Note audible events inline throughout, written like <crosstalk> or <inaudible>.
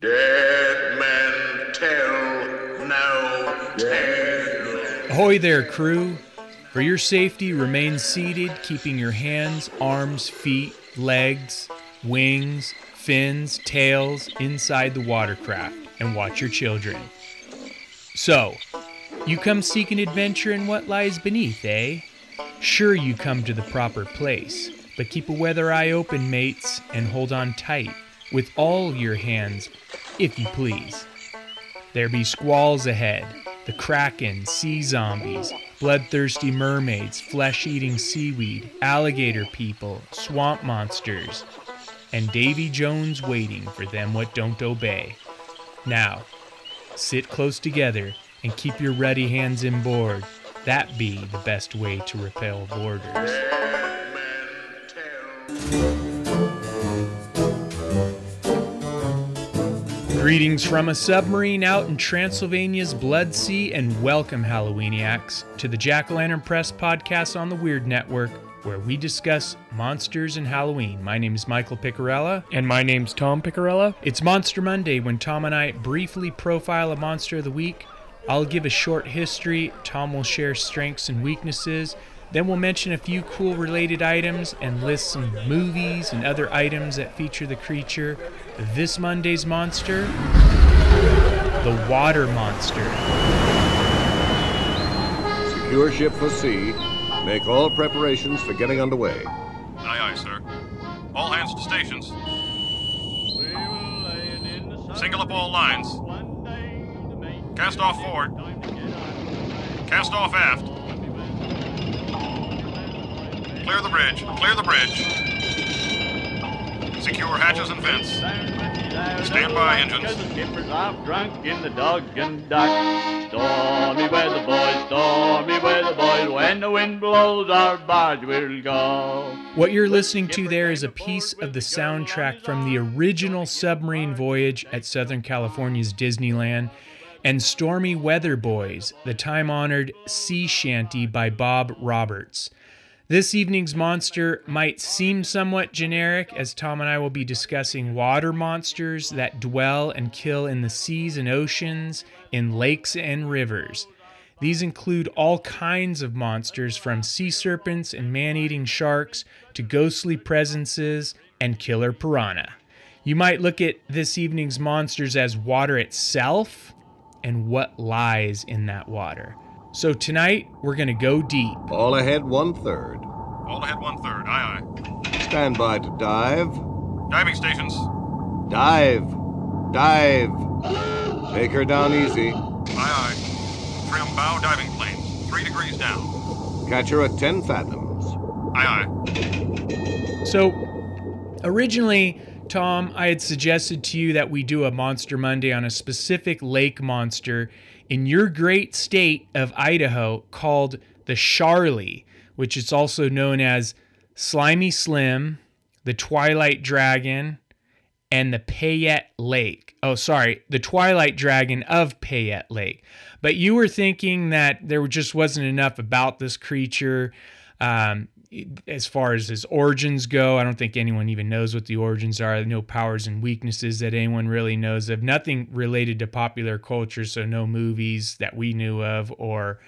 Dead men tell no tale. Ahoy there, crew! For your safety, remain seated, keeping your hands, arms, feet, legs, wings, fins, tails inside the watercraft, and watch your children. So, you come seeking adventure in what lies beneath, eh? Sure, you come to the proper place, but keep a weather eye open, mates, and hold on tight with all your hands, if you please. There be squalls ahead, the kraken, sea zombies, bloodthirsty mermaids, flesh eating seaweed, alligator people, swamp monsters, and Davy Jones waiting for them what don't obey. Now, sit close together and keep your ruddy hands inboard. That be the best way to repel boarders. Greetings from a submarine out in Transylvania's Blood Sea, and welcome, Halloweeniacs, to the Jack o' Lantern Press podcast on the Weird Network, where we discuss monsters and Halloween. My name is Michael Picarella. And my name's Tom Picarella. It's Monster Monday when Tom and I briefly profile a monster of the week. I'll give a short history, Tom will share strengths and weaknesses, then we'll mention a few cool related items and list some movies and other items that feature the creature. This Monday's monster the Water Monster. Secure ship for sea. Make all preparations for getting underway. Aye, aye, sir. All hands to stations. Single up all lines. Cast off forward. Cast off aft. Clear the bridge. Clear the bridge. Secure hatches and vents. Stand by, engines. Skippers off drunk in the dog and dock. Stormy weather, boys, stormy weather, boys. When the wind blows, our barge will go. What you're listening to there is a piece of the soundtrack from the original submarine voyage at Southern California's Disneyland and Stormy Weather Boys, the time honored sea shanty by Bob Roberts. This evening's monster might seem somewhat generic, as Tom and I will be discussing water monsters that dwell and kill in the seas and oceans, in lakes and rivers. These include all kinds of monsters from sea serpents and man eating sharks to ghostly presences and killer piranha. You might look at this evening's monsters as water itself and what lies in that water. So tonight, we're going to go deep. All ahead one third. All ahead one third. Aye, aye. Stand by to dive. Diving stations. Dive. Dive. Take her down easy. Aye, aye. Trim bow diving planes. Three degrees down. Catch her at 10 fathoms. Aye, aye. So, originally, Tom, I had suggested to you that we do a Monster Monday on a specific lake monster in your great state of Idaho called the Sharlie, which is also known as Slimy Slim, the Twilight Dragon, and the Payette Lake. Oh, sorry, the Twilight Dragon of Payette Lake. But you were thinking that there just wasn't enough about this creature. Um, as far as his origins go, I don't think anyone even knows what the origins are. No powers and weaknesses that anyone really knows of. Nothing related to popular culture, so no movies that we knew of, or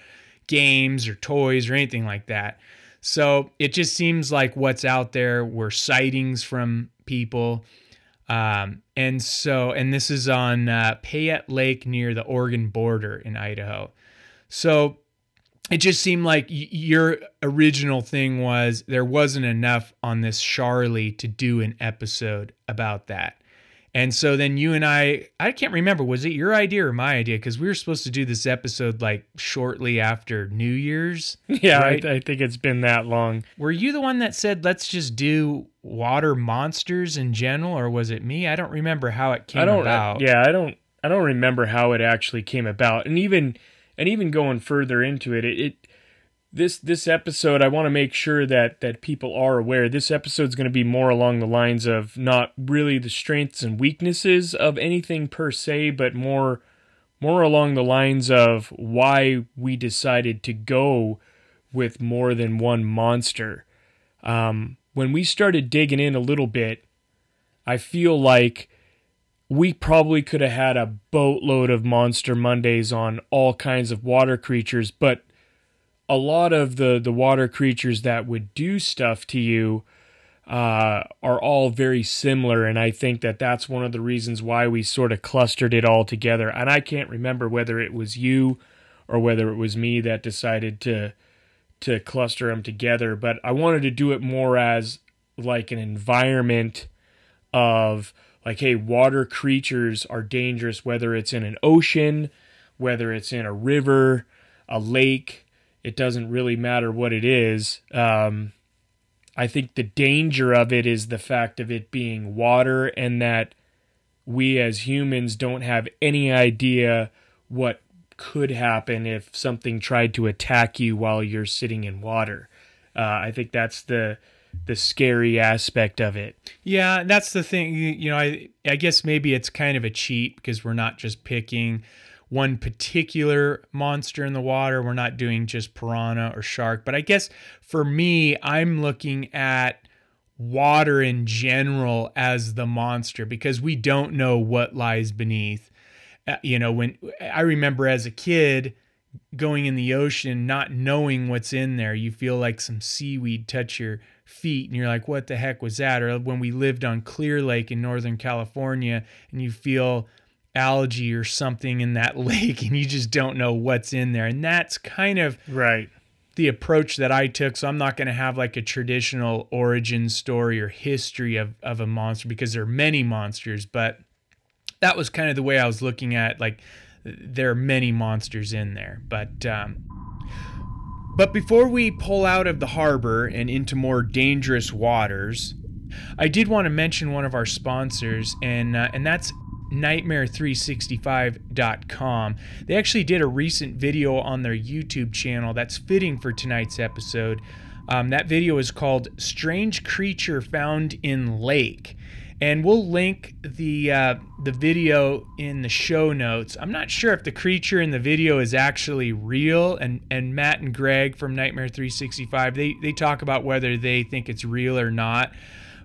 games, or toys, or anything like that. So it just seems like what's out there were sightings from people. Um, and so, and this is on uh, Payette Lake near the Oregon border in Idaho. So it just seemed like y- your original thing was there wasn't enough on this Sharlie to do an episode about that. And so then you and I, I can't remember, was it your idea or my idea? Because we were supposed to do this episode like shortly after New Year's. <laughs> Yeah, right? I, I think it's been that long. Were you the one that said, let's just do water monsters in general, or was it me? I don't remember how it came I don't. about. Yeah, I don't. I don't remember how it actually came about, and even and even going further into it, it, it this this episode, I want to make sure that that people are aware. This episode's going to be more along the lines of not really the strengths and weaknesses of anything per se, but more more along the lines of why we decided to go with more than one monster. Um, when we started digging in a little bit, I feel like we probably could have had a boatload of Monster Mondays on all kinds of water creatures, but a lot of the the water creatures that would do stuff to you uh, are all very similar, and I think that that's one of the reasons why we sort of clustered it all together. And I can't remember whether it was you or whether it was me that decided to to cluster them together, but I wanted to do it more as like an environment of like hey water creatures are dangerous whether it's in an ocean whether it's in a river a lake it doesn't really matter what it is. Um, i think the danger of it is the fact of it being water and that we as humans don't have any idea what could happen if something tried to attack you while you're sitting in water. Uh, i think that's the the scary aspect of it. Yeah, that's the thing. You, know, I I guess maybe it's kind of a cheat because we're not just picking one particular monster in the water. We're not doing just piranha or shark. But I guess for me, I'm looking at water in general as the monster because we don't know what lies beneath. Uh, you know, when I remember as a kid going in the ocean, not knowing what's in there, you feel like some seaweed touch your feet and you're like what the heck was that? Or when we lived on clear lake in northern california and you feel algae or something in that <laughs> lake and you just don't know what's in there. And that's kind of right. the approach that i took. So i'm not going to have like a traditional origin story or history of, of a monster because there are many monsters but that was kind of the way i was looking at like there are many monsters in there. But um, but before we pull out of the harbor and into more dangerous waters, I did want to mention one of our sponsors, and uh, and that's nightmare365.com. They actually did a recent video on their YouTube channel that's fitting for tonight's episode. Um, that video is called "Strange Creature Found in Lake." And we'll link the uh, the video in the show notes. I'm not sure if the creature in the video is actually real, and and Matt and Greg from Nightmare 365 they they talk about whether they think it's real or not.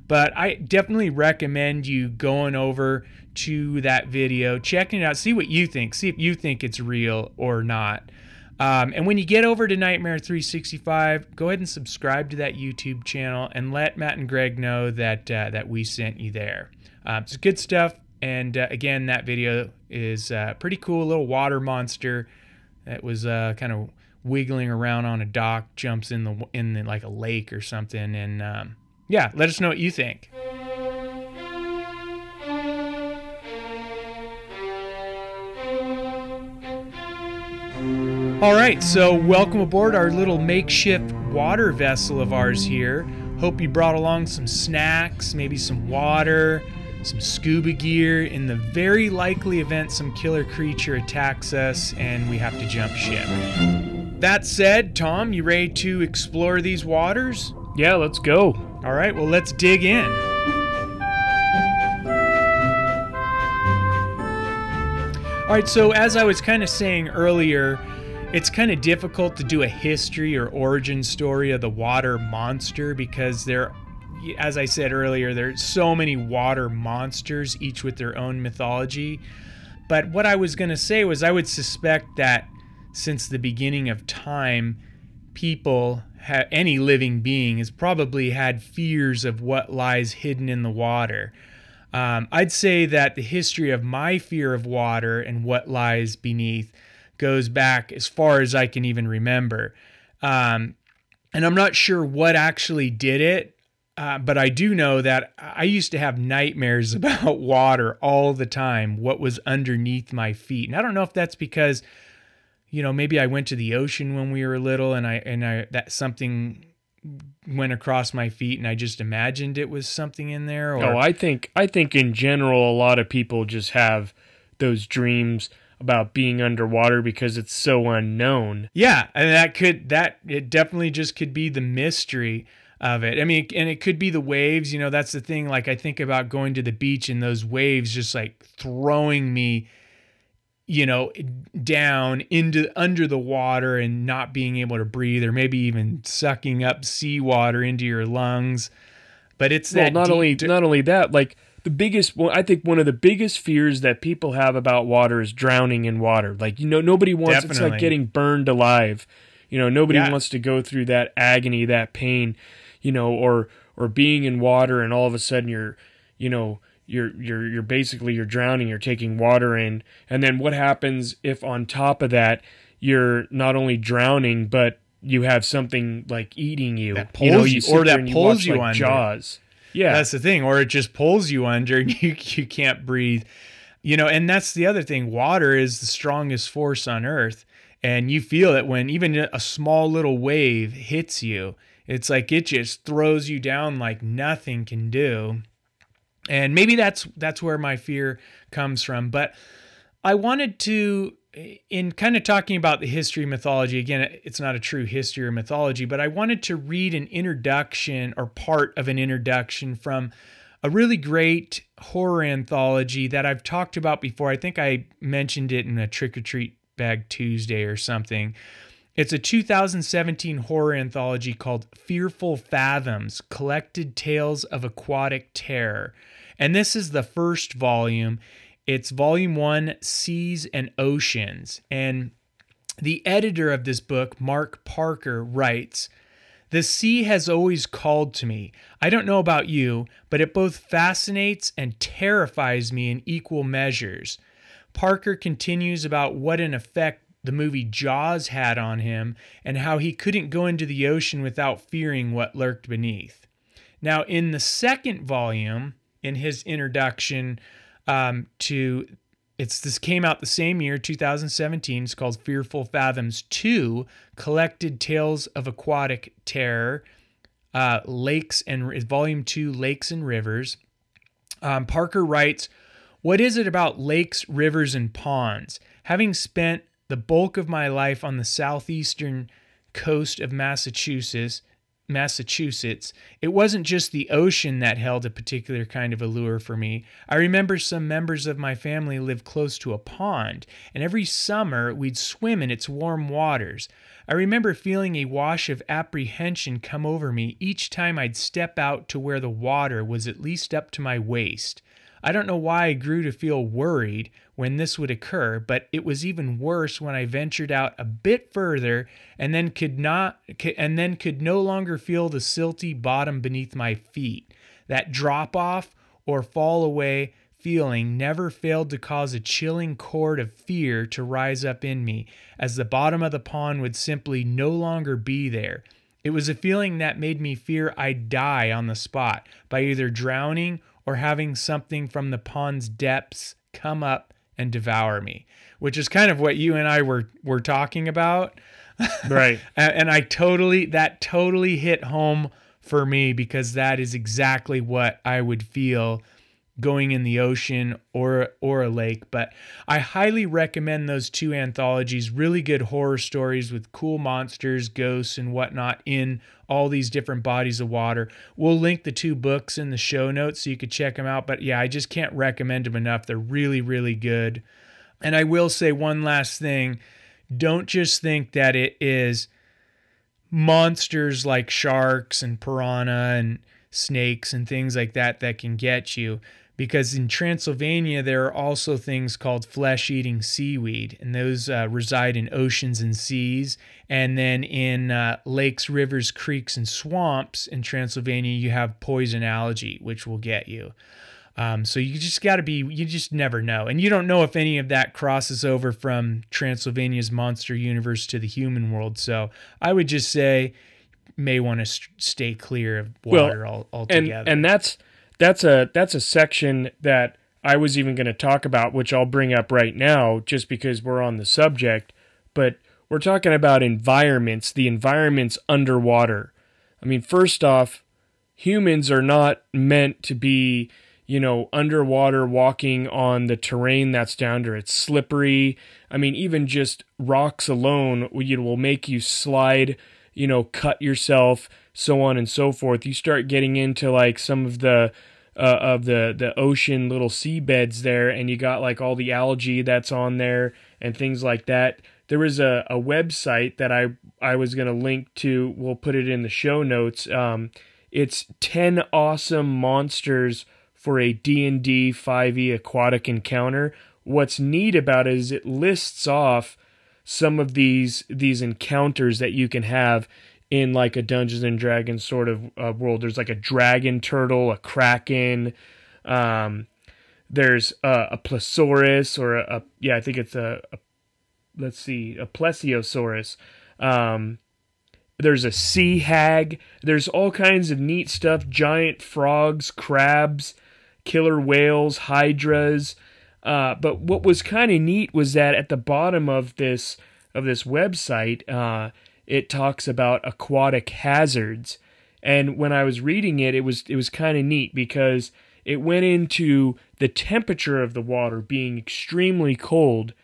But I definitely recommend you going over to that video, checking it out, see what you think, see if you think it's real or not. Um, and when you get over to Nightmare 365, go ahead and subscribe to that YouTube channel and let Matt and Greg know that uh, that we sent you there. Um, it's good stuff. And uh, again, that video is uh, pretty cool. Little water monster that was uh, kind of wiggling around on a dock, jumps in the in the, like a lake or something. And um, yeah, let us know what you think. All right, so welcome aboard our little makeshift water vessel of ours here. Hope you brought along some snacks, maybe some water, some scuba gear in the very likely event some killer creature attacks us and we have to jump ship. That said, Tom, you ready to explore these waters? Yeah, let's go. All right, well, let's dig in. All right, so as I was kind of saying earlier, it's kind of difficult to do a history or origin story of the water monster because there as I said earlier, there's so many water monsters, each with their own mythology. But what I was going to say was, I would suspect that since the beginning of time, people, ha- any living being, has probably had fears of what lies hidden in the water. Um, I'd say that the history of my fear of water and what lies beneath goes back as far as I can even remember. Um, and I'm not sure what actually did it, uh, but I do know that I used to have nightmares <laughs> about water all the time, what was underneath my feet. And I don't know if that's because, you know, maybe I went to the ocean when we were little and I, and I, that something went across my feet and I just imagined it was something in there. Or... I think, I think in general, a lot of people just have those dreams about being underwater because it's so unknown. Yeah, and that could that it definitely just could be the mystery of it. I mean, and it could be the waves, you know, that's the thing like I think about going to the beach and those waves just like throwing me you know down into under the water and not being able to breathe or maybe even sucking up seawater into your lungs. But it's well, that not only not only that like the biggest well, I think one of the biggest fears that people have about water is drowning in water. Like you know nobody wants it's like getting burned alive. You know, nobody Yeah. wants to go through that agony, that pain, you know, or or being in water and all of a sudden you're, you know, you're you're you're basically you're drowning, you're taking water in. And then what happens if on top of that you're not only drowning but you have something like eating you, That you know, pulls you you- sit or that you pulls you like, under. Jaws. Yeah, That's the thing, or it just pulls you under and <laughs> you you can't breathe. You know, and that's the other thing. Water is the strongest force on earth. And you feel it when even a small little wave hits you. It's like it just throws you down like nothing can do. And maybe that's that's where my fear comes from. But I wanted to in kind of talking about the history mythology again it's not a true history or mythology but i wanted to read an introduction or part of an introduction from a really great horror anthology that i've talked about before i think i mentioned it in a trick or treat bag tuesday or something it's a 2017 horror anthology called Fearful Fathoms Collected Tales of Aquatic Terror. And this is the first volume. It's volume one, Seas and Oceans. And the editor of this book, Mark Parker, writes The sea has always called to me. I don't know about you, but it both fascinates and terrifies me in equal measures. Parker continues about what an effect the movie Jaws had on him and how he couldn't go into the ocean without fearing what lurked beneath. Now, in the second volume, in his introduction um, to it's this came out the same year 2017 it's called fearful fathoms 2 collected tales of aquatic terror uh, lakes and volume 2 lakes and rivers. Um, parker writes what is it about lakes rivers and ponds? Having spent the bulk of my life on the southeastern coast of massachusetts Massachusetts, it wasn't just the ocean that held a particular kind of allure for me. I remember some members of my family lived close to a pond, and every summer we'd swim in its warm waters. I remember feeling a wash of apprehension come over me each time I'd step out to where the water was at least up to my waist. I don't know why I grew to feel worried when this would occur, but it was even worse when I ventured out a bit further and then could not and then could no longer feel the silty bottom beneath my feet. That drop off or fall away feeling never failed to cause a chilling chord of fear to rise up in me, as the bottom of the pond would simply no longer be there. It was a feeling that made me fear I'd die on the spot by either drowning or having something from the pond's depths come up and devour me, which is kind of what you and I were were talking about. <laughs> right. And, I totally that totally hit home for me because that is exactly what I would feel going in the ocean or or a lake but i highly recommend those two anthologies really good horror stories with cool monsters ghosts and whatnot in all these different bodies of water. We'll link the two books in the show notes so you could check them out but yeah i just can't recommend them enough. They're really really good. And i will say one last thing. Don't just think that it is monsters like sharks and piranha and snakes and things like that that can get you because in Transylvania there are also things called flesh-eating seaweed, and those uh, reside in oceans and seas. And then in uh, lakes, rivers, creeks, and swamps in Transylvania, you have poison algae, which will get you. Um, so you just got to be, you just never know. And you don't know if any of that crosses over from Transylvania's monster universe to the human world. So I would just say, may want to st- stay clear of water Well, all, and altogether. and that's that's a that's a section that I was even going to talk about, which I'll bring up right now, just because we're on the subject. But we're talking about environments, the environments underwater. I mean, first off, humans are not meant to be, you know, underwater walking on the terrain that's down there. It's slippery. I mean, even just rocks alone will will make you slide, you know, cut yourself, so on and so forth. You start getting into like some of the uh, of the the ocean little seabeds there, and you got like all the algae that's on there and things like that. There was a, a website that I I was gonna link to. We'll put it in the show notes. Um, it's ten awesome monsters for a D&D 5e aquatic encounter. What's neat about it is it lists off some of these these encounters that you can have in like a Dungeons and Dragons sort of uh, world. There's like a dragon turtle, a kraken, um, there's a, plesiosaurus or a, a, yeah, I think it's a, a let's see, a plesiosaurus. Um, there's a sea hag. There's all kinds of neat stuff: giant frogs, crabs, killer whales, hydras. Uh, but what was kind of neat was that at the bottom of this of this website, uh, it talks about aquatic hazards. And when I was reading it, it was it was kind of neat because it went into the temperature of the water being extremely cold,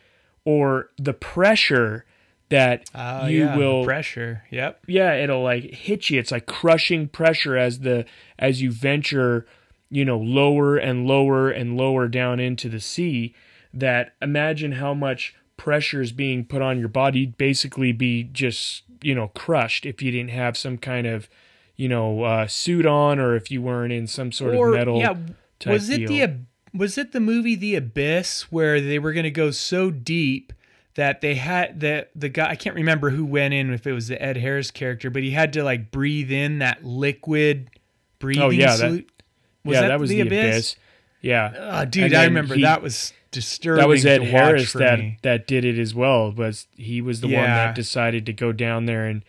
or the pressure that Oh, you yeah, will pressure. Yep. yeah it'll like hit you it's like crushing pressure as the as you venture you know lower and lower and lower down into the sea that imagine how much pressure is being put on your body You'd basically be just you know crushed if you didn't have some kind of you know uh, suit on or if you weren't in some sort or of metal yeah, type was it deal. the was it the movie The Abyss where they were going to go so deep that they had the the guy I can't remember who went in if it was the Ed Harris character, but he had to like breathe in that liquid breathing. Oh, yeah, that- yeah that, was the abyss, yeah Oh, dude, I remember he- that was disturbing. that was Ed Harris that me. that did it as well. Was he was the one that decided to go down there and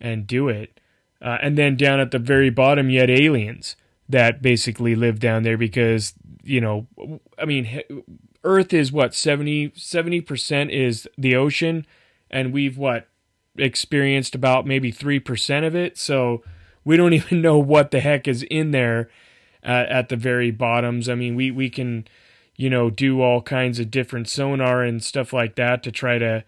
and do it. Uh, and then down at the very bottom, you had aliens that basically live down there because you know, I mean, Earth is what 70 percent is the ocean, and we've what experienced about maybe three percent of it. So we don't <laughs> even know what the heck is in there uh, at the very bottoms. I mean, we we can you know do all kinds of different sonar and stuff like that to try to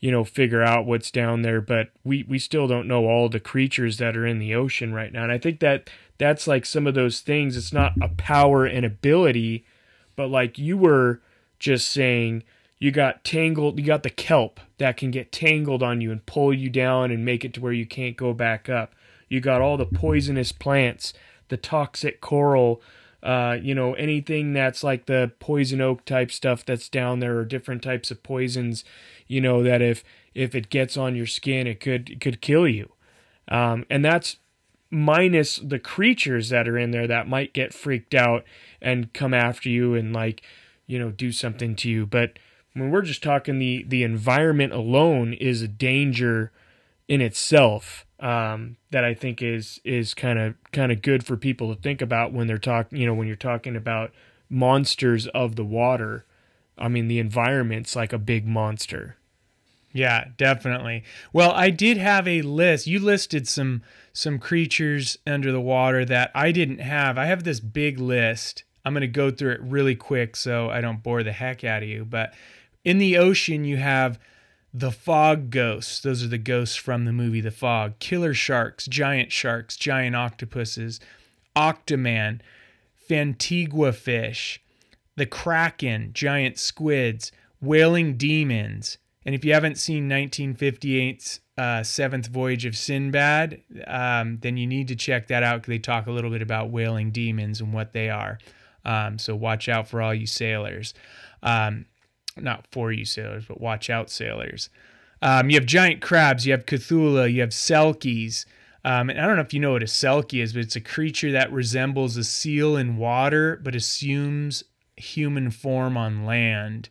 you know figure out what's down there, but we we still don't know all the creatures that are in the ocean right now. And I think that that's like some of those things. It's not a power and ability, but like you were just saying you got tangled you got the kelp that can get tangled on you and pull you down and make it to where you can't go back up you got all the poisonous plants the toxic coral uh, you know anything that's like the poison oak type stuff that's down there or different types of poisons you know that if if it gets on your skin it could it could kill you. Um, and that's minus the creatures that are in there that might get freaked out and come after you and like you know do something to you. But when we're just talking the the environment alone is a danger in itself um, that I think is is kind of kind of good for people to think about when they're talking you know when you're talking about monsters of the water I mean the environment's like a big monster Yeah, definitely. Well, I did have a list. You listed some some creatures under the water that I didn't have. I have this big list. I'm going to go through it really quick so I don't bore the heck out of you. But in the ocean, you have the fog ghosts. Those are the ghosts from the movie The Fog. Killer sharks, giant sharks, giant octopuses, Octoman, Fantigua fish, the Kraken, giant squids, whaling demons. And if you haven't seen 1958's uh, Seventh Voyage of Sinbad, um, then you need to check that out because they talk a little bit about whaling demons and what they are. Um, so watch out for all you sailors. Um, not for you sailors, but watch out, sailors. Um, you have giant crabs, you have Cthulhu, you have Selkies. Um, and I don't know if you know what a Selkie is, but it's a creature that resembles a seal in water, but assumes human form on land.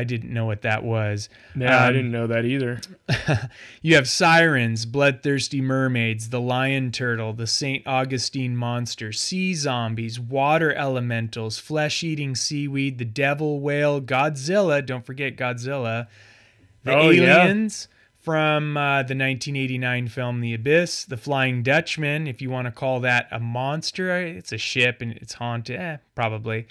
I didn't know what that was. yeah I Um, didn't know that either <laughs> You have sirens, bloodthirsty mermaids, the lion turtle, the St. Augustine monster, sea zombies, water elementals, flesh eating seaweed, the devil whale, Godzilla. Don't forget Godzilla. The Oh, yeah. aliens from uh, the 1989 film The Abyss, the Flying Dutchman, if you want to call that a monster. It's a ship and it's haunted. Eh, probably.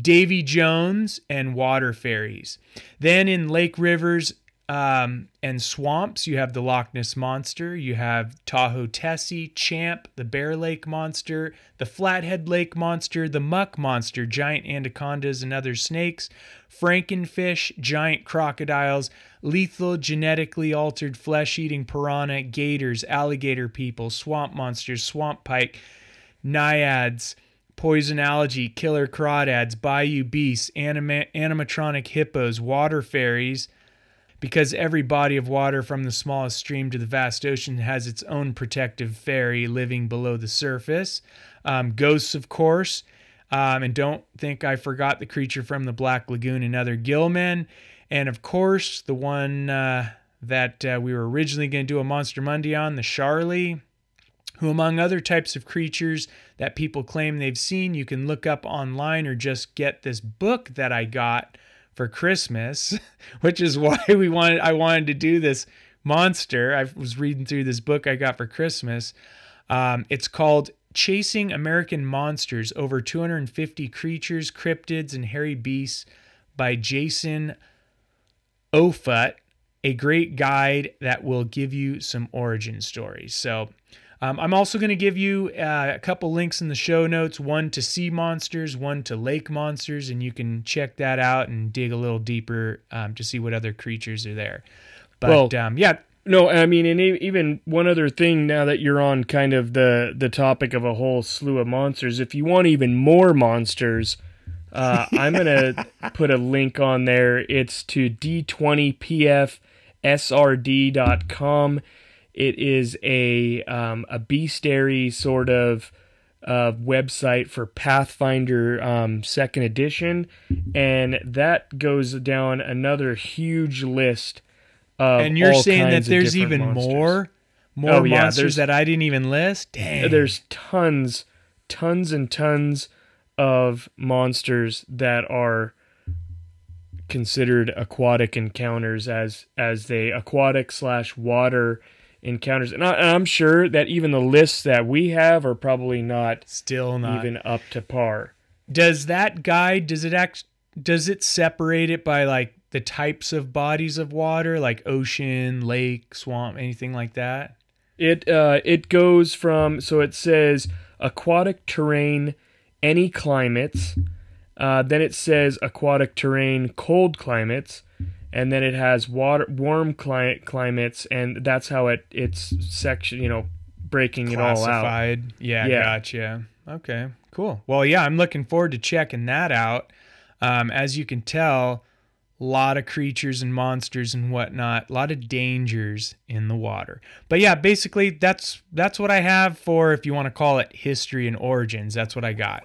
Davy Jones and water fairies. Then in lake rivers um, and swamps, you have the Loch Ness Monster, you have Tahoe Tessie, Champ, the Bear Lake Monster, the Flathead Lake Monster, the Muck Monster, giant anacondas and other snakes, Frankenfish, giant crocodiles, lethal genetically altered flesh eating piranha, gators, alligator people, swamp monsters, swamp pike, naiads, poison algae, killer crawdads, bayou beasts, anima- animatronic hippos, water fairies, because every body of water from the smallest stream to the vast ocean has its own protective fairy living below the surface. Um, ghosts, of course. Um, and don't think I forgot the creature from the Black Lagoon and other gillmen. And of course, the one uh, that uh, we were originally going to do a Monster Monday on, the Sharlie, who, among other types of creatures that people claim they've seen, you can look up online or just get this book that I got for Christmas, <laughs> which is why <laughs> we wanted I wanted to do this monster. I was reading through this book I got for Christmas. Um, it's called Chasing American Monsters Over 250 Creatures, Cryptids, and Hairy Beasts by Jason Offutt, a great guide that will give you some origin stories. So, um, I'm also going to give you uh, a couple links in the show notes one to sea monsters, one to lake monsters, and you can check that out and dig a little deeper um, to see what other creatures are there. But Well- um, yeah, No, I mean, and even one other thing. Now that you're on kind of the the topic of a whole slew of monsters, if you want even more monsters, uh, <laughs> I'm gonna put a link on there. It's to d20pfsrd.com. It is a um, a bestiary sort of uh, website for Pathfinder um, Second Edition, and that goes down another huge list. Of and you're saying that there's even monsters. more more Oh, yeah, monsters that I didn't even list. Dang. There's tons, tons and tons of monsters that are considered aquatic encounters as as they aquatic slash water encounters, and, I, I'm sure that even the lists that we have are probably not still not. even up to par. does that guide? Does it act? Does it separate it by like the types of bodies of water, like ocean, lake, swamp, anything like that? It uh, it goes from so it says aquatic terrain, any climates. Uh, then it says aquatic terrain, cold climates, and then it has water warm cli- climates, and that's how it it's section you know breaking it all out. Classified. Yeah, Yeah. gotcha. Okay, cool. Well, yeah, I'm looking forward to checking that out. Um, as you can tell, a lot of creatures and monsters and whatnot, a lot of dangers in the water. But yeah, basically that's that's what I have for if you want to call it history and origins. That's what I got.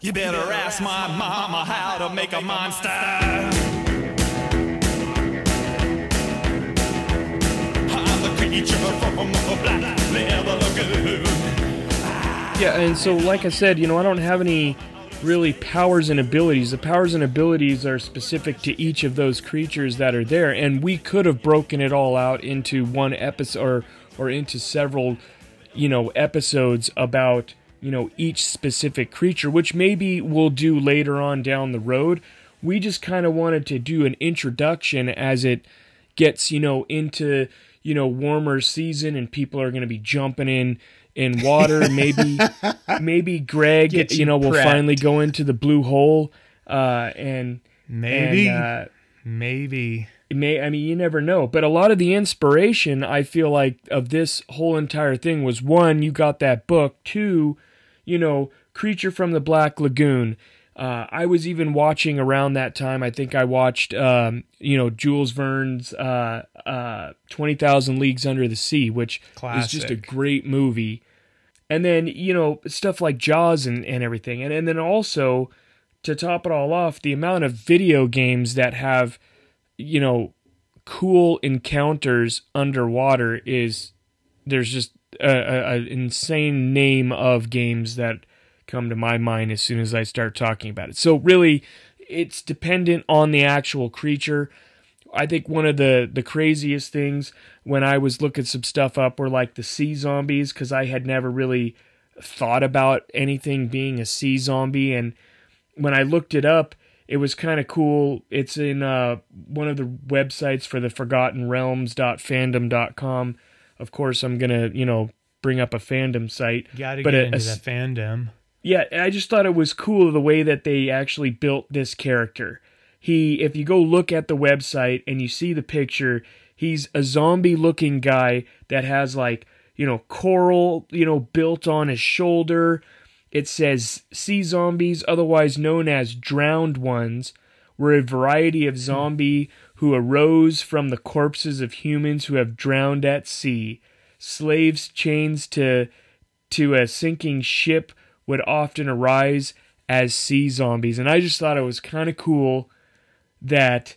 You better ask my mama how to make a monster. Yeah, and so like I said, you know, I don't have any really powers and abilities. The powers and abilities are specific to each of those creatures that are there, and we could have broken it all out into one episode or or into several, you know, episodes about you know each specific creature, which maybe we'll do later on down the road. We just kind of wanted to do an introduction as it gets you know into you know warmer season and people are going to be jumping in in water. <laughs> Maybe maybe greg you, you know will finally go into the blue hole uh and Maybe, and, uh, maybe. may i mean you never know. But a lot of the inspiration i feel like of this whole entire thing was one you got that book. Two you know creature from the black lagoon uh, I was even watching around that time. I think I watched, um, you know, Jules Verne's uh, uh, Twenty Thousand Leagues Under the Sea, which is just a great movie. And then you know stuff like Jaws and, and everything, and and then also to top it all off, the amount of video games that have, you know, cool encounters underwater is there's just a, a, a insane name of games that come to my mind as soon as I start talking about it. So really, it's dependent on the actual creature. I think one of the the craziest things when I was looking some stuff up were like the sea zombies because I had never really thought about anything being a sea zombie and when I looked it up it was kind of cool it's in uh, one of the websites for the forgotten realms.fandom.com of course I'm going to you know bring up a fandom site Got to but get a- into a the fandom. Yeah, I just thought it was cool the way that they actually built this character. He, if you go look at the website and you see the picture, he's a zombie looking guy that has like, you know, coral, you know, built on his shoulder. it says sea zombies, otherwise known as drowned ones, were a variety of hmm. zombie who arose from the corpses of humans who have drowned at sea. Slaves chained to to a sinking ship would often arise as sea zombies. And I just thought it was kind of cool that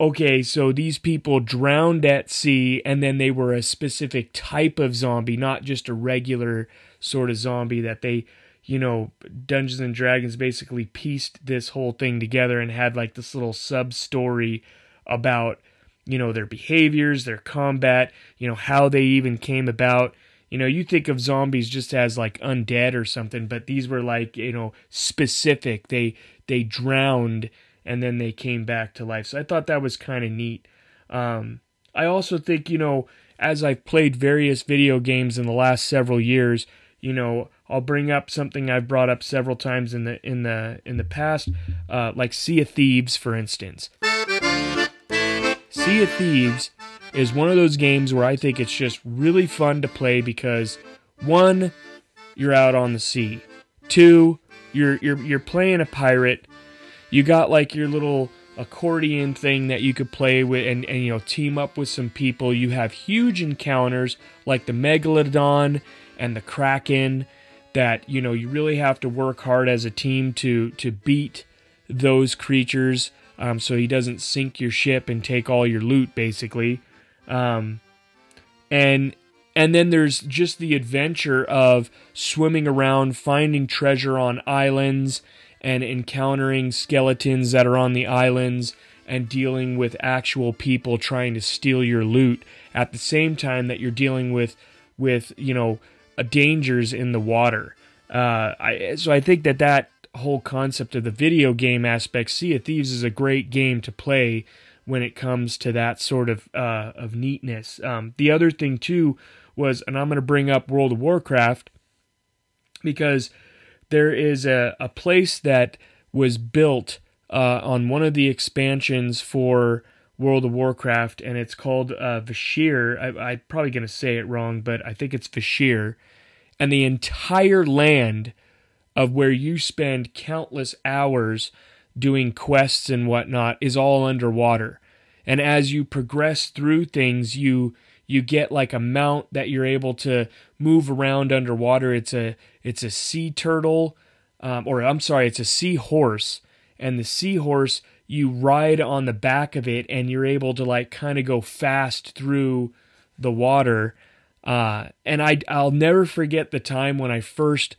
okay, so these people drowned at sea and then they were a specific type of zombie, not just a regular sort of zombie that they, you know, Dungeons and Dragons basically pieced this whole thing together and had like this little sub story about, you know, their behaviors, their combat, you know, how they even came about. You know, you think of zombies just as like undead or something, but these were like, you know, specific. They they drowned and then they came back to life. So I thought that was kind of neat. Um, I also think, you know, as I've played various video games in the last several years, you know, I'll bring up something I've brought up several times in the in the in the past, uh, like Sea of Thieves, for instance. Sea of Thieves is one of those games where I think it's just really fun to play because one, you're out on the sea. Two, you're you're you're playing a pirate. You got like your little accordion thing that you could play with and, and you know team up with some people. You have huge encounters like the megalodon and the kraken that you know you really have to work hard as a team to to beat those creatures um, so he doesn't sink your ship and take all your loot basically um, and and then there's just the adventure of swimming around finding treasure on islands and encountering skeletons that are on the islands and dealing with actual people trying to steal your loot at the same time that you're dealing with with you know uh, dangers in the water. Uh, I, so I think that that whole concept of the video game aspect, Sea of Thieves, is a great game to play when it comes to that sort of uh, of neatness. Um, the other thing too was, and I'm going to bring up World of Warcraft because there is a, a place that was built uh, on one of the expansions for World of Warcraft, and it's called uh, Vashj'ir. I, I'm probably going to say it wrong, but I think it's Vashir. And the entire land of where you spend countless hours doing quests and whatnot is all underwater. And as you progress through things, you you get like a mount that you're able to move around underwater. It's a it's a sea turtle, um, or I'm sorry, it's a seahorse, and the seahorse you ride on the back of it, and you're able to like kind of go fast through the water. Uh, and I I'll never forget the time when I first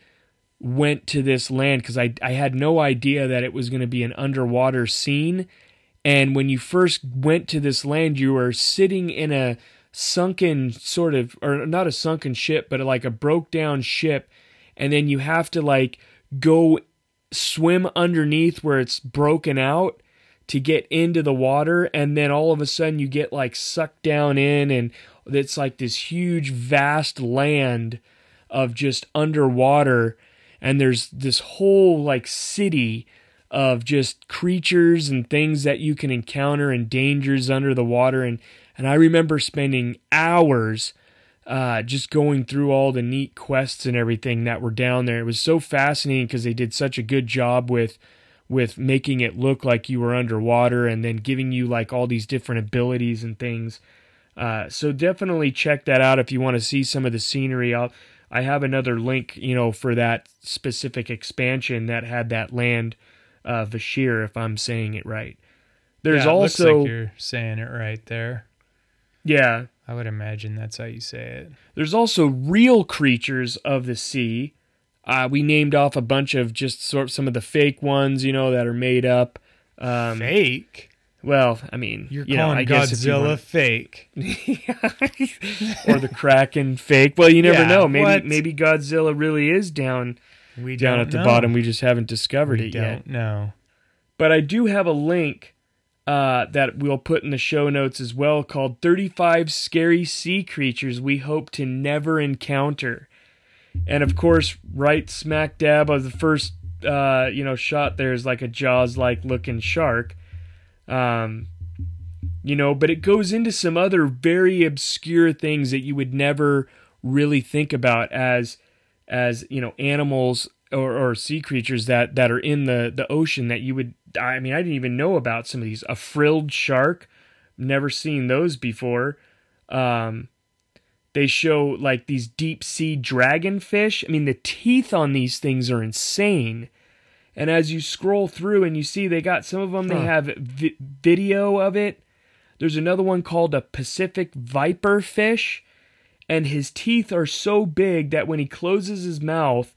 went to this land because I I had no idea that it was going to be an underwater scene. And when you first went to this land, you were sitting in a sunken sort of or not a sunken ship but like a broke down ship. And then you have to like go swim underneath where it's broken out to get into the water. And then all of a sudden you get like sucked down in and it's like this huge vast land of just underwater and there's this whole like city of just creatures and things that you can encounter and dangers under the water and and I remember spending hours uh, just going through all the neat quests and everything that were down there. It was so fascinating because they did such a good job with with making it look like you were underwater and then giving you like all these different abilities and things. Uh, so definitely check that out if you want to see some of the scenery. I'll, I have another link, you know, for that specific expansion that had that land, uh, Vashj'ir, if I'm saying it right. There's Yeah, it looks also like you're saying it right there. yeah, I would imagine that's how you say it. There's also real creatures of the sea. Uh, we named off a bunch of just sort of some of the fake ones, you know, that are made up. Um, Fake? Well, I mean, You're you know, calling I guess if you Godzilla fake. <laughs> or the Kraken fake. Well, you never Yeah, know. Maybe what? maybe Godzilla really is down We down at the know. bottom. We just haven't discovered We it yet. know. But I do have a link uh, that we'll put in the show notes as well called 35 Scary Sea Creatures We Hope to Never Encounter. And of course, right smack dab of the first uh, you know shot there is like a Jaws like looking shark. Um, you know, but it goes into some other very obscure things that you would never really think about as as you know animals or, or sea creatures that that are in the the ocean that you would I mean I didn't even know about some of these. A frilled shark, never seen those before. Um, they show like these deep sea dragonfish. I mean the teeth on these things are insane. And as you scroll through and you see they got some of them they have vi- video of it. There's another one called a Pacific viper fish and his teeth are so big that when he closes his mouth,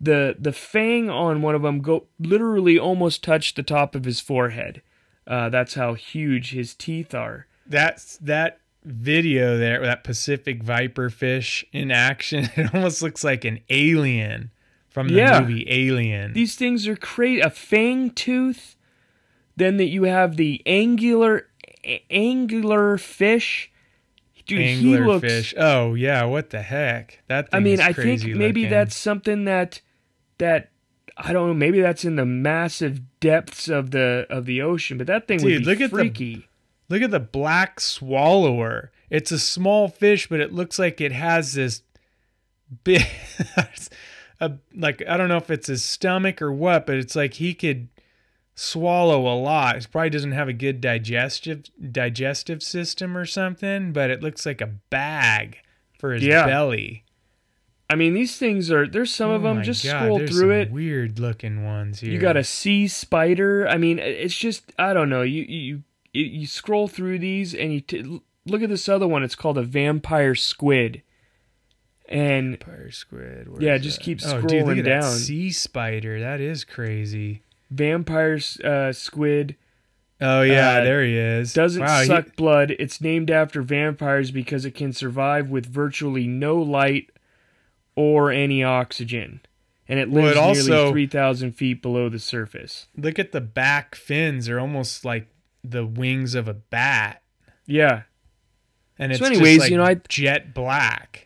the the fang on one of them go literally almost touch the top of his forehead. Uh, that's how huge his teeth are. That's that video there, that Pacific viper fish in action. <laughs> It almost looks like an alien from the Yeah. movie Alien. These things are crazy. A fang tooth. Then that you have the angular a- angular fish. Dude, he looks. fish. Oh yeah, what the heck? That I mean, I think crazy maybe looking. that's something that that I don't know. Maybe that's in the massive depths of the of the ocean. But that thing would Dude, be look at the- Look at the black swallower. It's a small fish, but it looks like it has this big, <laughs> a, like I don't know if it's his stomach or what, but it's like he could swallow a lot. He probably doesn't have a good digestive digestive system or something, but it looks like a bag for his Yeah. belly. I mean, these things are. There's some of Oh them. Just God, scroll there's through some it. Weird looking ones here. You got a sea spider. I mean, it's just I don't know. You you you, you scroll through these and you t- look at this other one. It's called a vampire squid, and Vampire squid. Yeah, just that? keep Oh, dude, scrolling at that down. sea spider. That is crazy. vampire uh, squid Oh yeah, Uh, there he is. doesn't Wow, he- suck blood. It's named after vampires because it can survive with virtually no light or any oxygen, and it Well, lives it also- nearly three thousand feet below the surface. look at the back fins; they're almost like the wings of a bat, Yeah, and it's So anyways, just like you know, I- jet black.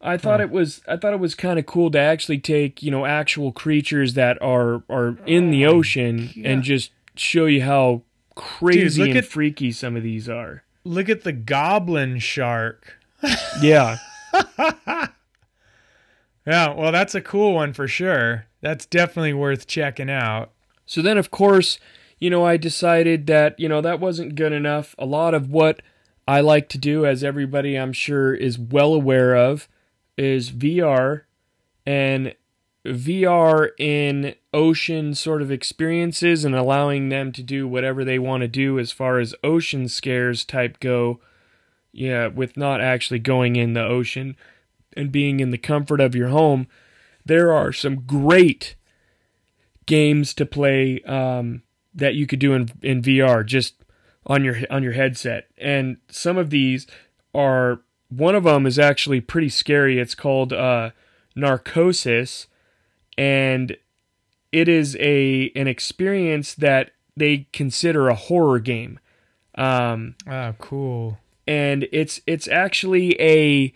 I thought it was I thought it was kind of cool to actually take you know actual creatures that are are in the oh, ocean and just show you how crazy look and at- freaky some of these are. Look at the goblin shark. <laughs> Yeah, Yeah, well, that's a cool one for sure. That's definitely worth checking out. So then, of course, you know, I decided that, you know, that wasn't good enough. A lot of what I like to do, as everybody I'm sure is well aware of, is VR and VR in ocean sort of experiences and allowing them to do whatever they want to do as far as ocean scares type go. Yeah, with not actually going in the ocean and being in the comfort of your home. There are some great games to play um, that you could do in in VR just on your on your headset. And some of these are one of them is actually pretty scary. It's called uh, Narcosis, and it is a an experience that they consider a horror game. Um, Oh, cool. and it's it's actually a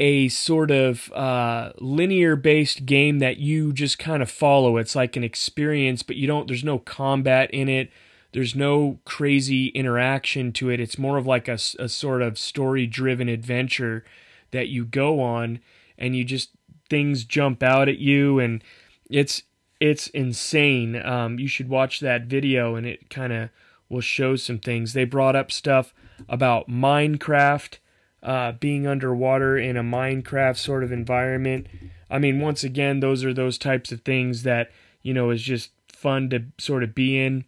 a sort of uh, linear based game that you just kind of follow. It's like an experience, but you don't. There's no combat in it. There's no crazy interaction to it. It's more of like a, a sort of story driven adventure that you go on, and you just things jump out at you, and it's it's insane. Um, you should watch that video, and it kind of will show some things. They brought up stuff about Minecraft, uh, being underwater in a Minecraft sort of environment. I mean, once again, those are those types of things that you know is just fun to sort of be in.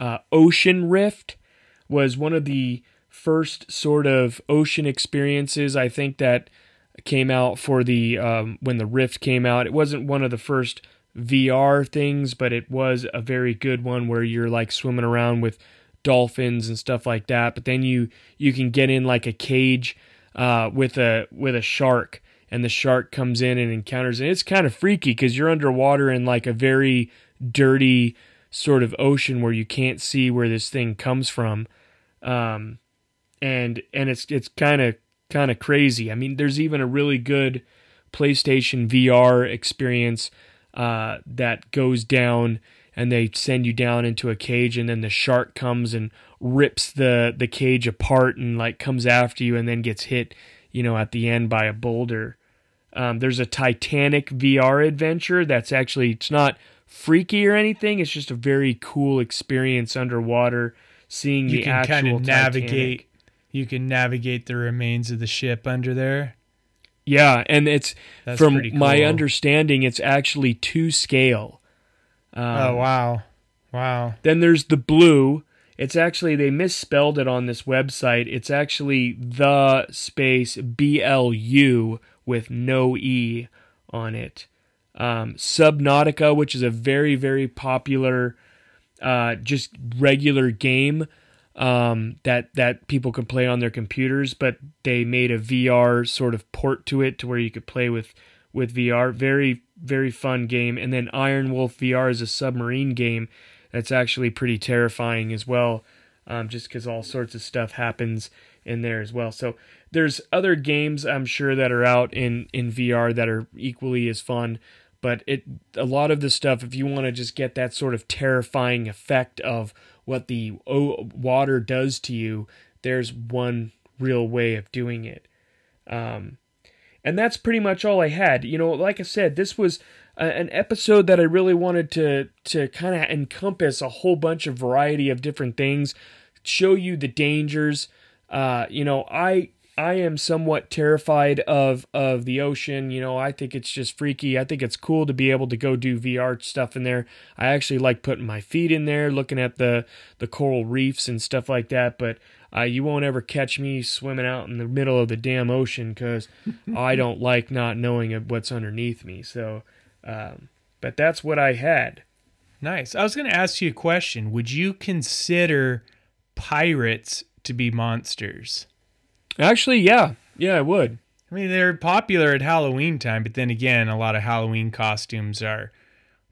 Uh, Ocean Rift was one of the first sort of ocean experiences I think that came out for the um, when the Rift came out. It wasn't one of the first VR things, but it was a very good one where you're like swimming around with dolphins and stuff like that. But then you you can get in like a cage uh, with a with a shark, and the shark comes in and encounters, and it's kind of freaky because you're underwater in like a very dirty sort of ocean where you can't see where this thing comes from. Um, and and it's it's kind of kind of crazy. I mean, there's even a really good PlayStation VR experience uh, that goes down, and they send you down into a cage, and then the shark comes and rips the the cage apart, and like comes after you, and then gets hit, you know, at the end by a boulder. Um, there's a Titanic VR adventure that's actually it's not freaky or anything. It's just a very cool experience underwater, seeing You the can actual kind of navigate. You can navigate the remains of the ship under there. Yeah, and it's That's from pretty my understanding, it's actually to scale. Um, oh wow, wow. Then there's the blue. It's actually they misspelled it on this website. It's actually the space B L U with no E on it. Um, Subnautica, which is a very very popular, uh, just regular game um, that that people can play on their computers, but they made a VR sort of port to it to where you could play with with VR. Very very fun game. And then Iron Wolf VR is a submarine game that's actually pretty terrifying as well, um, just because all sorts of stuff happens in there as well. So there's other games I'm sure that are out in in VR that are equally as fun. But it a lot of the stuff, if you want to just get that sort of terrifying effect of what the water does to you, there's one real way of doing it. Um, and that's pretty much all I had. You know, like I said, this was a, an episode that I really wanted to to kind of encompass a whole bunch of variety of different things, show you the dangers. Uh, you know, I I am somewhat terrified of of the ocean. You know, I think it's just freaky. I think it's cool to be able to go do VR stuff in there. I actually like putting my feet in there, looking at the the coral reefs and stuff like that. But uh, you won't ever catch me swimming out in the middle of the damn ocean because <laughs> I don't like not knowing what's underneath me. So, um, but that's what I had. Nice. I was going to ask you a question. Would you consider pirates to be monsters? Actually, yeah, yeah, I would. I mean, they're popular at Halloween time, but then again, a lot of Halloween costumes are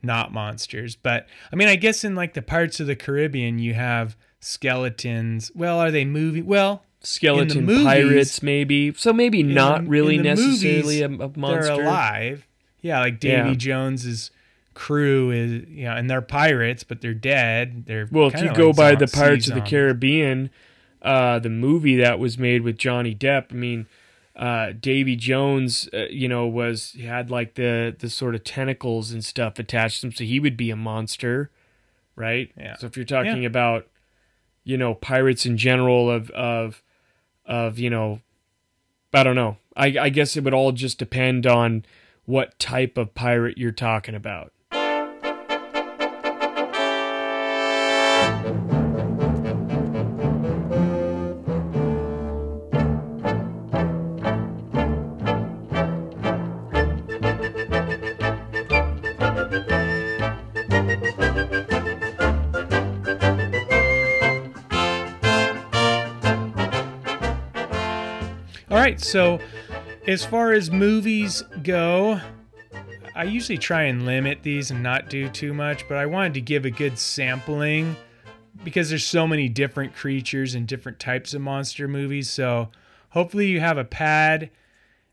not monsters. But I mean, I guess in like the parts of the Caribbean, you have skeletons. Well, are they moving? Well, Skeleton movies- pirates, maybe. So maybe in not really necessarily movies, a, a monster. They're alive. Yeah, like Davy Yeah. Jones's crew is, you know, and they're pirates, but they're dead. They're Well, if kinda you go like by the sea Pirates of the. Caribbean, uh, the movie that was made with Johnny Depp, I mean, uh, Davy Jones, uh, you know, was he had like the the sort of tentacles and stuff attached to him, so he would be a monster, right? Yeah. So if you're talking Yeah. about, you know, pirates in general of of of you know, I don't know. I I guess it would all just depend on what type of pirate you're talking about. Right, so as far as movies go, I usually try and limit these and not do too much, but I wanted to give a good sampling because there's so many different creatures and different types of monster movies. So hopefully you have a pad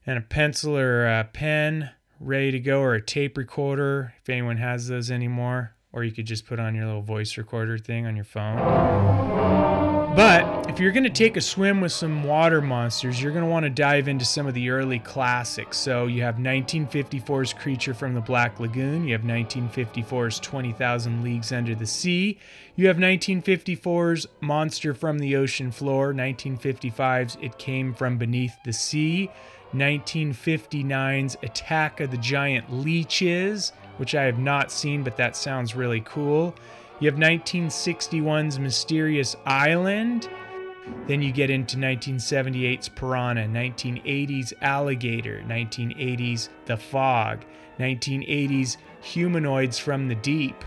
and a pencil or a pen ready to go or a tape recorder if anyone has those anymore or you could just put on your little voice recorder thing on your phone. But if you're going to take a swim with some water monsters, you're going to want to dive into some of the early classics. So you have 1954's Creature from the Black Lagoon, you have 1954's 20,000 Leagues Under the Sea, you have 1954's Monster from the Ocean Floor, 1955's It Came from Beneath the Sea, 1959's Attack of the Giant Leeches, which I have not seen, but that sounds really cool. You have 1961's Mysterious Island. Then you get into 1978's Piranha, 1980's Alligator, 1980's The Fog, 1980's Humanoids from the Deep,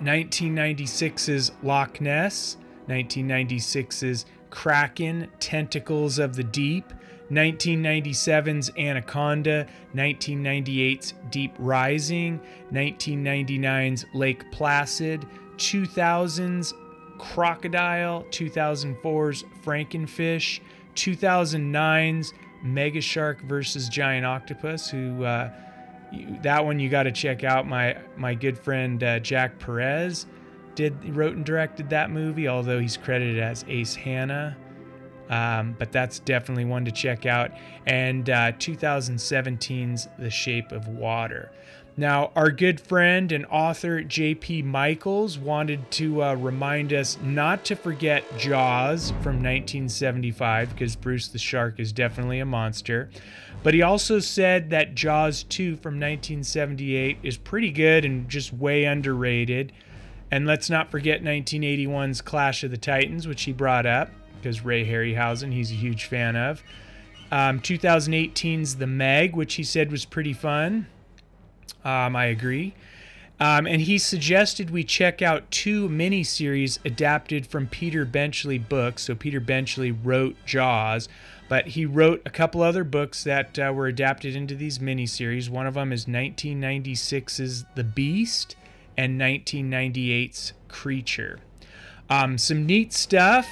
1996's Loch Ness, 1996's Kraken, Tentacles of the Deep, 1997's Anaconda, 1998's Deep Rising, 1999's Lake Placid, 2000's Crocodile, 2004's Frankenfish, 2009's Mega Shark versus Giant Octopus, who uh, you, that one you got to check out. My my good friend uh, Jack Perez did wrote and directed that movie, although he's credited as Ace Hannah. Um, but that's definitely one to check out. And uh, 2017's The Shape of Water. Now, our good friend and author J.P. Michaels wanted to uh, remind us not to forget Jaws from 1975 because Bruce the Shark is definitely a monster. But he also said that Jaws 2 from 1978 is pretty good and just way underrated. And let's not forget 1981's Clash of the Titans, which he brought up because Ray Harryhausen, he's a huge fan of. Um, 2018's The Meg, which he said was pretty fun. Um, I agree. Um, and he suggested we check out two miniseries adapted from Peter Benchley books. So Peter Benchley wrote Jaws, but he wrote a couple other books that uh, were adapted into these miniseries. One of them is 1996's The Beast and 1998's Creature. Um, some neat stuff.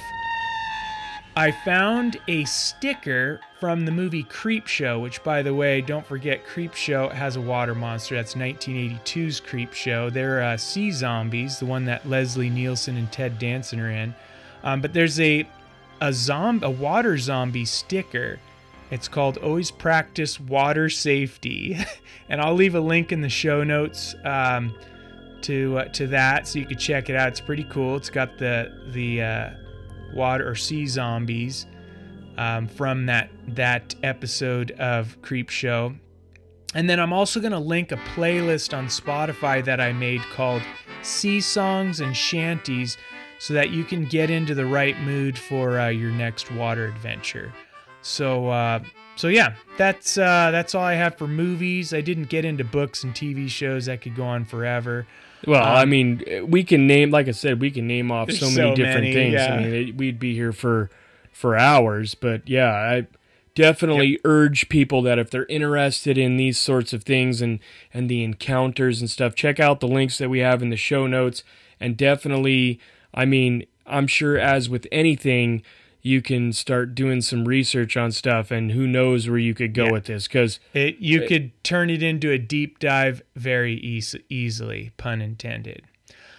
I found a sticker from the movie Creepshow, which, by the way, don't forget, Creepshow has a water monster. That's 1982's Creepshow. They're uh, sea zombies, the one that Leslie Nielsen and Ted Danson are in. Um, but there's a a zomb a water zombie sticker. It's called Always Practice Water Safety, <laughs> and I'll leave a link in the show notes um, to uh, to that so you can check it out. It's pretty cool. It's got the the uh, water or sea zombies um, from that that episode of Creep Show. And then I'm also going to link a playlist on Spotify that I made called Sea Songs and Shanties so that you can get into the right mood for uh, your next water adventure. So, uh, so yeah, that's uh, that's all I have for movies. I didn't get into books and TV shows that could go on forever. Well, I um, mean, we can name, like I said, we can name off so many so different many, things. yeah. I mean, it, we'd be here for for hours. But yeah, I definitely urge people that if they're interested in these sorts of things and and the encounters and stuff, check out the links that we have in the show notes. And definitely, I mean, I'm sure as with anything. You can start doing some research on stuff, and who knows where you could go Yeah. with this? Because It, you could turn it into a deep dive very eas- easily, pun intended.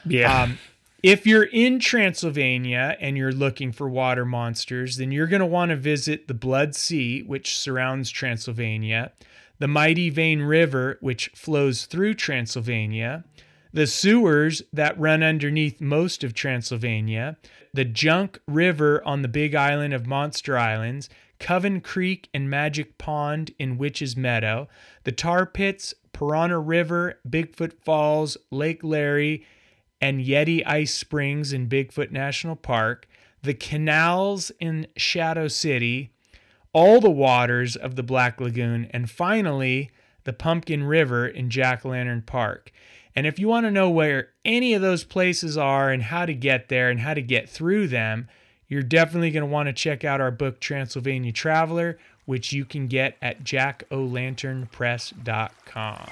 yeah, Um, if you're in Transylvania and you're looking for water monsters, then you're going to want to visit the Blood Sea, which surrounds Transylvania, the mighty Vane River, which flows through Transylvania, the sewers that run underneath most of Transylvania, the Junk River on the big island of Monster Islands, Coven Creek and Magic Pond in Witch's Meadow, the Tar Pits, Piranha River, Bigfoot Falls, Lake Larry, and Yeti Ice Springs in Bigfoot National Park, the canals in Shadow City, all the waters of the Black Lagoon, and finally, the Pumpkin River in Jack Lantern Park. And if you want to know where any of those places are and how to get there and how to get through them, you're definitely going to want to check out our book, Transylvania Traveler, which you can get at jackolanternpress.com.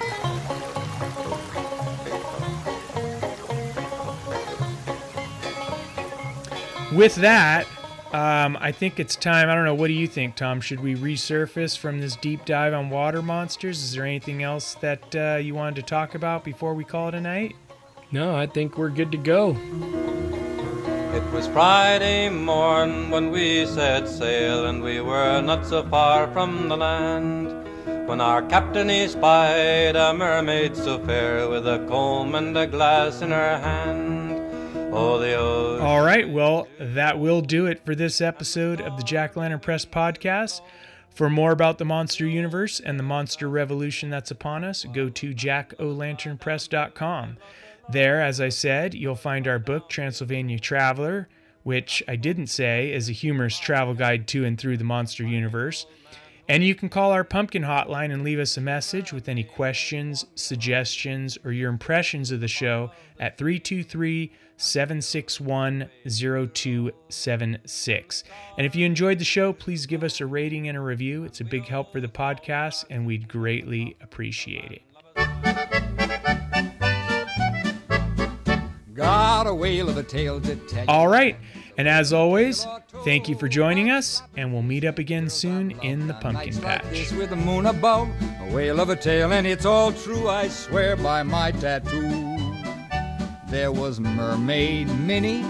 With that, um, I think it's time. I don't know. What do you think, Tom? Should we resurface from this deep dive on water monsters? Is there anything else that uh, you wanted to talk about before we call it a night? no, I think we're good to go. It was Friday morn when we set sail, and we were not so far from the land. When our captain he spied a mermaid so fair, with a comb and a glass in her hand. Oh, All right. Well, that will do it for this episode of the Jack Lantern Press podcast. For more about the monster universe and the monster revolution that's upon us, go to jackolanternpress.com. There, as I said, you'll find our book, Transylvania Traveler, which I didn't say is a humorous travel guide to and through the monster universe. And you can call our pumpkin hotline and leave us a message with any questions, suggestions, or your impressions of the show at 323 761 0276. And if you enjoyed the show, please give us a rating and a review. It's a big help for the podcast, and we'd greatly appreciate it. Got a whale of a tale to tell. All right. And as always, thank you for joining us, and we'll meet up again soon in the pumpkin patch. with the moon above, a whale of a tale, and it's all true. I swear by my tattoo. There was Mermaid Minnie